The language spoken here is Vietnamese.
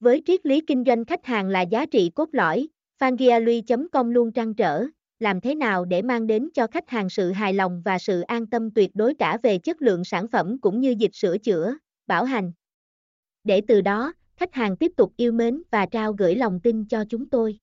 Với triết lý kinh doanh khách hàng là giá trị cốt lõi, Fangialui.com luôn trăn trở, làm thế nào để mang đến cho khách hàng sự hài lòng và sự an tâm tuyệt đối cả về chất lượng sản phẩm cũng như dịch sửa chữa, bảo hành. Để từ đó, khách hàng tiếp tục yêu mến và trao gửi lòng tin cho chúng tôi.